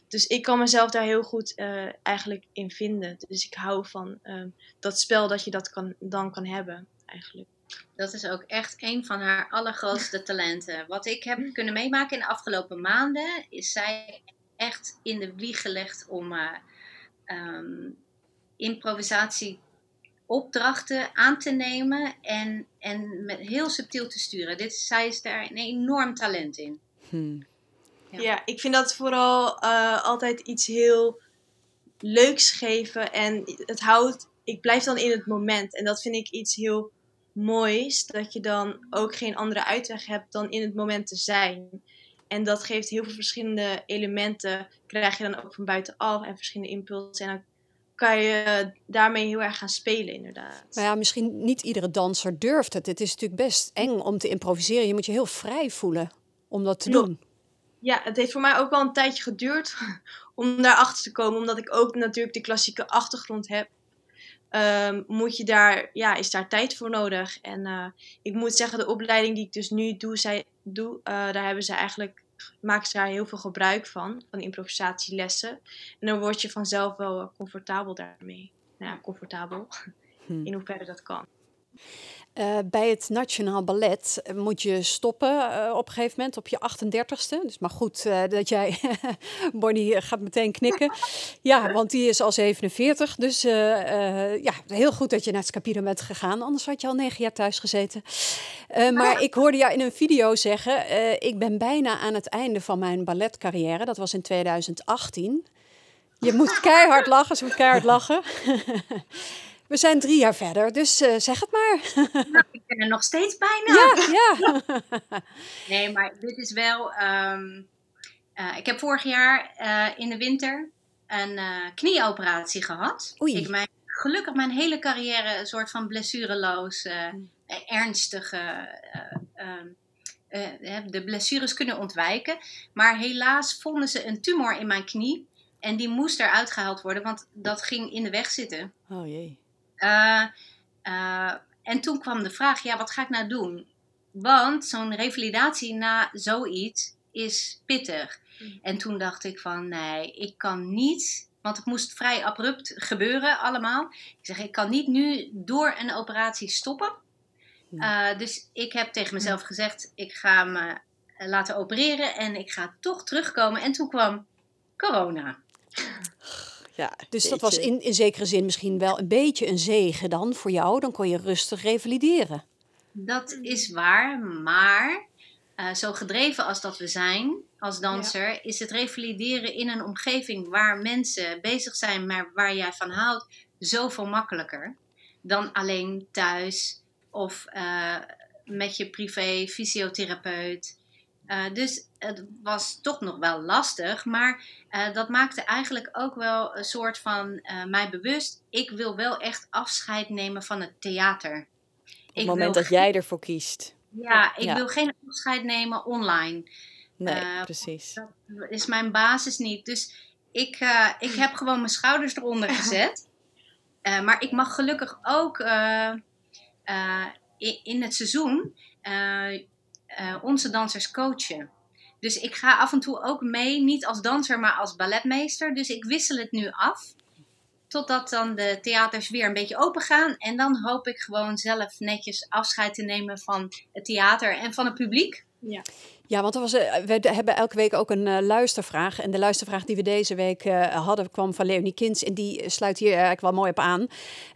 Dus ik kan mezelf daar heel goed eh, eigenlijk in vinden. Dus ik hou van ehm, dat spel dat je dat kan, dan kan hebben, eigenlijk. Dat is ook echt een van haar allergrootste talenten. Wat ik heb kunnen meemaken in de afgelopen maanden, is zij echt in de wieg gelegd om eh, ehm, improvisatieopdrachten aan te nemen en, en met heel subtiel te sturen. Dit, zij is daar een enorm talent in. Hmm. Ja. Ja. ik vind dat vooral eh, altijd iets heel leuks geven. En het houdt, ik blijf dan in het moment. En dat vind ik iets heel moois. Dat je dan ook geen andere uitweg hebt dan in het moment te zijn. En dat geeft heel veel verschillende elementen. Krijg je dan ook van buitenaf en verschillende impulsen. En dan kan je daarmee heel erg gaan spelen, inderdaad. Nou ja, misschien niet iedere danser durft het. Het is natuurlijk best eng om te improviseren. Je moet je heel vrij voelen om dat te doen. Ja, het heeft voor mij ook wel een tijdje geduurd om daarachter te komen. Omdat ik ook natuurlijk de klassieke achtergrond heb. Ehm, moet je daar, ja, is daar tijd voor nodig. En eh, ik moet zeggen, de opleiding die ik dus nu doe, zij, doe eh, daar hebben ze eigenlijk, maken ze daar heel veel gebruik van. Van improvisatielessen. En dan word je vanzelf wel eh, comfortabel daarmee. Nou ja, comfortabel. Hmm. In hoeverre dat kan. Eh, bij het Nationaal Ballet eh, moet je stoppen eh, op een gegeven moment op je 38ste. Dus maar goed dat jij, Bonnie gaat meteen knikken. Ja, want die is al 47. Dus ja, heel goed dat je naar het Scapino bent gegaan. Anders had je al negen jaar thuis gezeten. Maar ik hoorde jou in een video zeggen, ik ben bijna aan het einde van mijn balletcarrière. Dat was in 2018. Je moet keihard lachen, ze moet keihard lachen. We zijn drie jaar verder, dus eh, zeg het maar. Nou, ik ben er nog steeds bijna. ja, ja. Nee, maar dit is wel. ehm, eh, ik heb vorig jaar eh, in de winter een knieoperatie gehad. Oei. Ik mijn, gelukkig mijn hele carrière een soort van blessureloos, ernstige. eh, de blessures kunnen ontwijken. Maar helaas vonden ze een tumor in mijn knie. En die moest eruit gehaald worden, want dat ging in de weg zitten. Oh jee. Eh, eh, en toen kwam de vraag, ja, wat ga ik nou doen? Want zo'n revalidatie na zoiets is pittig. En toen dacht ik van, nee, ik kan niet, want het moest vrij abrupt gebeuren allemaal. Ik zeg, ik kan niet nu door een operatie stoppen. Eh, dus ik heb tegen mezelf gezegd, ik ga me laten opereren en ik ga toch terugkomen. En toen kwam corona. Ja, Dus dat was in, in zekere zin misschien wel een beetje een zegen dan voor jou. Dan kon je rustig revalideren. Dat is waar, maar eh, zo gedreven als dat we zijn als danser, is het revalideren in een omgeving waar mensen bezig zijn, maar waar jij van houdt, zoveel makkelijker dan alleen thuis of eh, met je privé fysiotherapeut. Eh, dus het was toch nog wel lastig, maar eh, dat maakte eigenlijk ook wel een soort van eh, mij bewust. Ik wil wel echt afscheid nemen van het theater. Op het moment dat jij ervoor kiest. Ja, ik Ja. wil geen afscheid nemen online. Nee, precies. Dat is mijn basis niet. Dus ik, ik heb gewoon mijn schouders eronder gezet. Maar ik mag gelukkig ook in, in het seizoen eh, onze dansers coachen. Dus ik ga af en toe ook mee, niet als danser, maar als balletmeester. Dus ik wissel het nu af. Totdat dan de theaters weer een beetje open gaan. En dan hoop ik gewoon zelf netjes afscheid te nemen van het theater en van het publiek. Ja, want er was, eh, we hebben elke week ook een eh, luistervraag. En de luistervraag die we deze week eh, hadden kwam van Leonie Kins. En die sluit hier eigenlijk wel mooi op aan.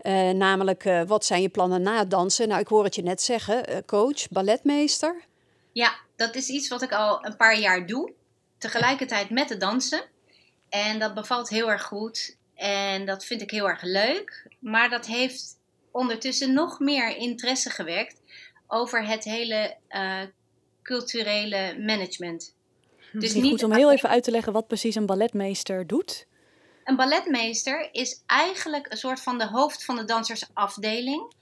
Eh, namelijk, eh, wat zijn je plannen na het dansen? Nou, ik hoor het je net zeggen. coach, balletmeester. Ja, dat is iets wat ik al een paar jaar doe. Tegelijkertijd met het dansen. En dat bevalt heel erg goed. En dat vind ik heel erg leuk. Maar dat heeft ondertussen nog meer interesse gewekt over het hele eh, culturele management. Dus Misschien goed om heel even uit te leggen wat precies een balletmeester doet. Een balletmeester is eigenlijk een soort van de hoofd van de dansersafdeling.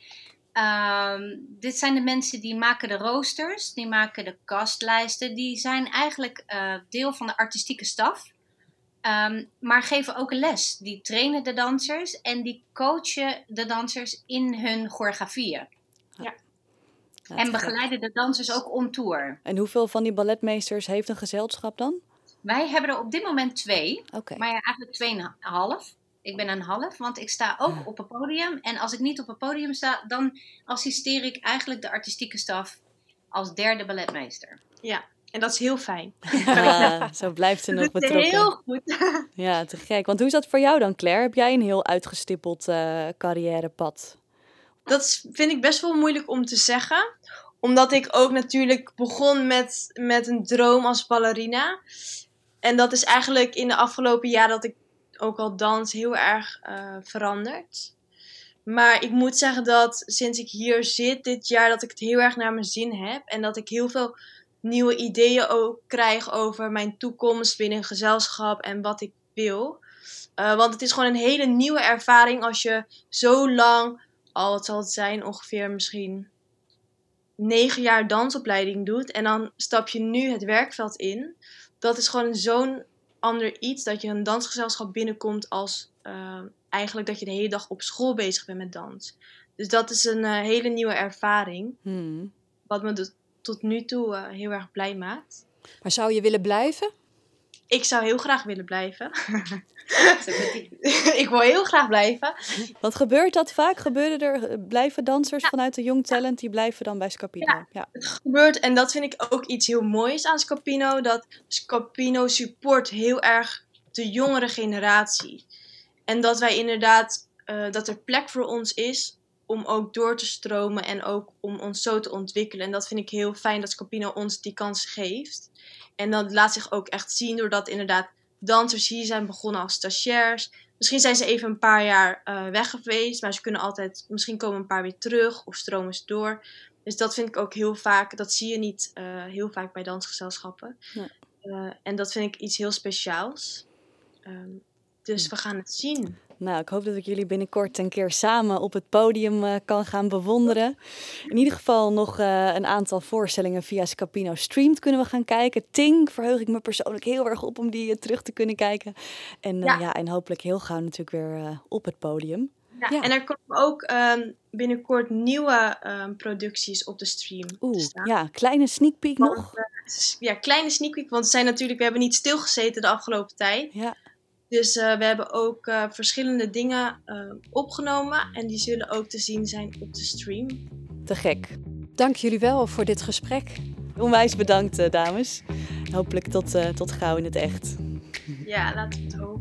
Ehm, dit zijn de mensen die maken de roosters, die maken de kastlijsten. Die zijn eigenlijk eh, deel van de artistieke staf. Ehm, maar geven ook een les. Die trainen de dansers en die coachen de dansers in hun choreografieën. Ja, En begeleiden de dansers ook on tour. En hoeveel van die balletmeesters heeft een gezelschap dan? Wij hebben er op dit moment twee. Oké. Maar ja, eigenlijk tweeënhalf. Ik ben een half, want ik sta ook op het podium. En als ik niet op het podium sta, dan assisteer ik eigenlijk de artistieke staf als derde balletmeester. Ja, en dat is heel fijn. Zo blijft ze nog Dat is betrokken. heel goed. Ja, te gek. Want hoe is dat voor jou dan, Claire? Heb jij een heel uitgestippeld eh, carrièrepad? Dat is- vind ik best wel moeilijk om te zeggen. Omdat ik ook natuurlijk begon met, met een droom als ballerina. En dat is eigenlijk in de afgelopen jaar dat ik ook al dans heel erg eh, veranderd. Maar ik moet zeggen dat sinds ik hier zit dit jaar, dat ik het heel erg naar mijn zin heb. En dat ik heel veel nieuwe ideeën ook krijg over mijn toekomst binnen gezelschap en wat ik wil. Eh, want het is gewoon een hele nieuwe ervaring als je zo lang al, wat zal het zijn, ongeveer misschien negen jaar dansopleiding doet. En dan stap je nu het werkveld in. Dat is gewoon zo'n ander iets dat je een dansgezelschap binnenkomt als eh, eigenlijk dat je de hele dag op school bezig bent met dans. Dus dat is een eh, hele nieuwe ervaring. Hmm. Wat me tot nu toe eh, heel erg blij maakt. Maar zou je willen blijven? Ik zou heel graag willen blijven. ik wil heel graag blijven. Wat gebeurt dat vaak? Gebeuren er, eh, blijven dansers vanuit de Young Talent, die blijven dan bij Scapino? Ja. gebeurt. En dat vind ik ook iets heel moois aan Scapino. Dat Scapino support heel erg de jongere generatie. En dat wij inderdaad, eh, dat er plek voor ons is om ook door te stromen en ook om ons zo te ontwikkelen. En dat vind ik heel fijn dat Scapino ons die kans geeft. En dat laat zich ook echt zien doordat inderdaad dansers hier zijn begonnen als stagiairs. Misschien zijn ze even een paar jaar eh, weg geweest, maar ze kunnen altijd, misschien komen een paar weer terug of stromen ze door. Dus dat vind ik ook heel vaak, dat zie je niet eh, heel vaak bij dansgezelschappen. Eh, en dat vind ik iets heel speciaals. Ehm, dus we gaan het zien. Nou, ik hoop dat ik jullie binnenkort een keer samen op het podium eh, kan gaan bewonderen. In ieder geval nog eh, een aantal voorstellingen via Scapino Streamed kunnen we gaan kijken. Ting verheug ik me persoonlijk heel erg op om die eh, terug te kunnen kijken. En, Ja. ja. en hopelijk heel gauw natuurlijk weer op het podium. Ja, Ja. En er komen ook ehm, binnenkort nieuwe ehm, producties op de stream Oeh, ja, kleine sneak peek Want, nog. ja, kleine sneak peek, want we zijn natuurlijk, we hebben niet stilgezeten de afgelopen tijd. Ja, Dus eh, we hebben ook eh, verschillende dingen eh, opgenomen en die zullen ook te zien zijn op de stream. te gek. Dank jullie wel voor dit gesprek. Onwijs bedankt, dames. Hopelijk tot, tot gauw in het echt. Ja, laten we het hopen.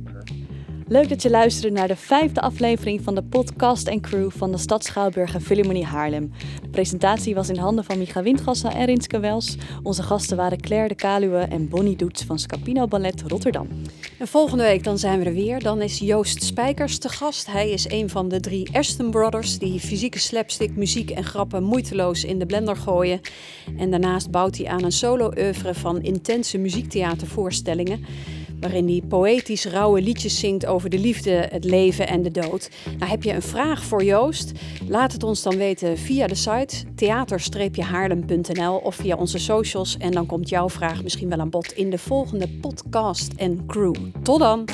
Leuk dat je luisterde naar de vijfde aflevering van de podcast en crew van de Stad Schouwburg en Philharmonie Haarlem. De presentatie was in handen van Micha Windgassa en Rinske Wels. Onze gasten waren Claire de Kaluwe en Bonnie Doets van Scapino Ballet Rotterdam. En volgende week dan zijn we er weer. Dan is Joost Spijkers te gast. Hij is een van de drie Ashton Brothers die fysieke slapstick, muziek en grappen moeiteloos in de blender gooien. En daarnaast bouwt hij aan een solo-oeuvre van intense muziektheatervoorstellingen. Waarin hij poëtisch rauwe liedjes zingt over de liefde, het leven en de dood. Nou, heb je een vraag voor Joost? Laat het ons dan weten via de site theater-haarlem.nl of via onze socials. En dan komt jouw vraag misschien wel aan bod in de volgende podcast en crew. Tot dan!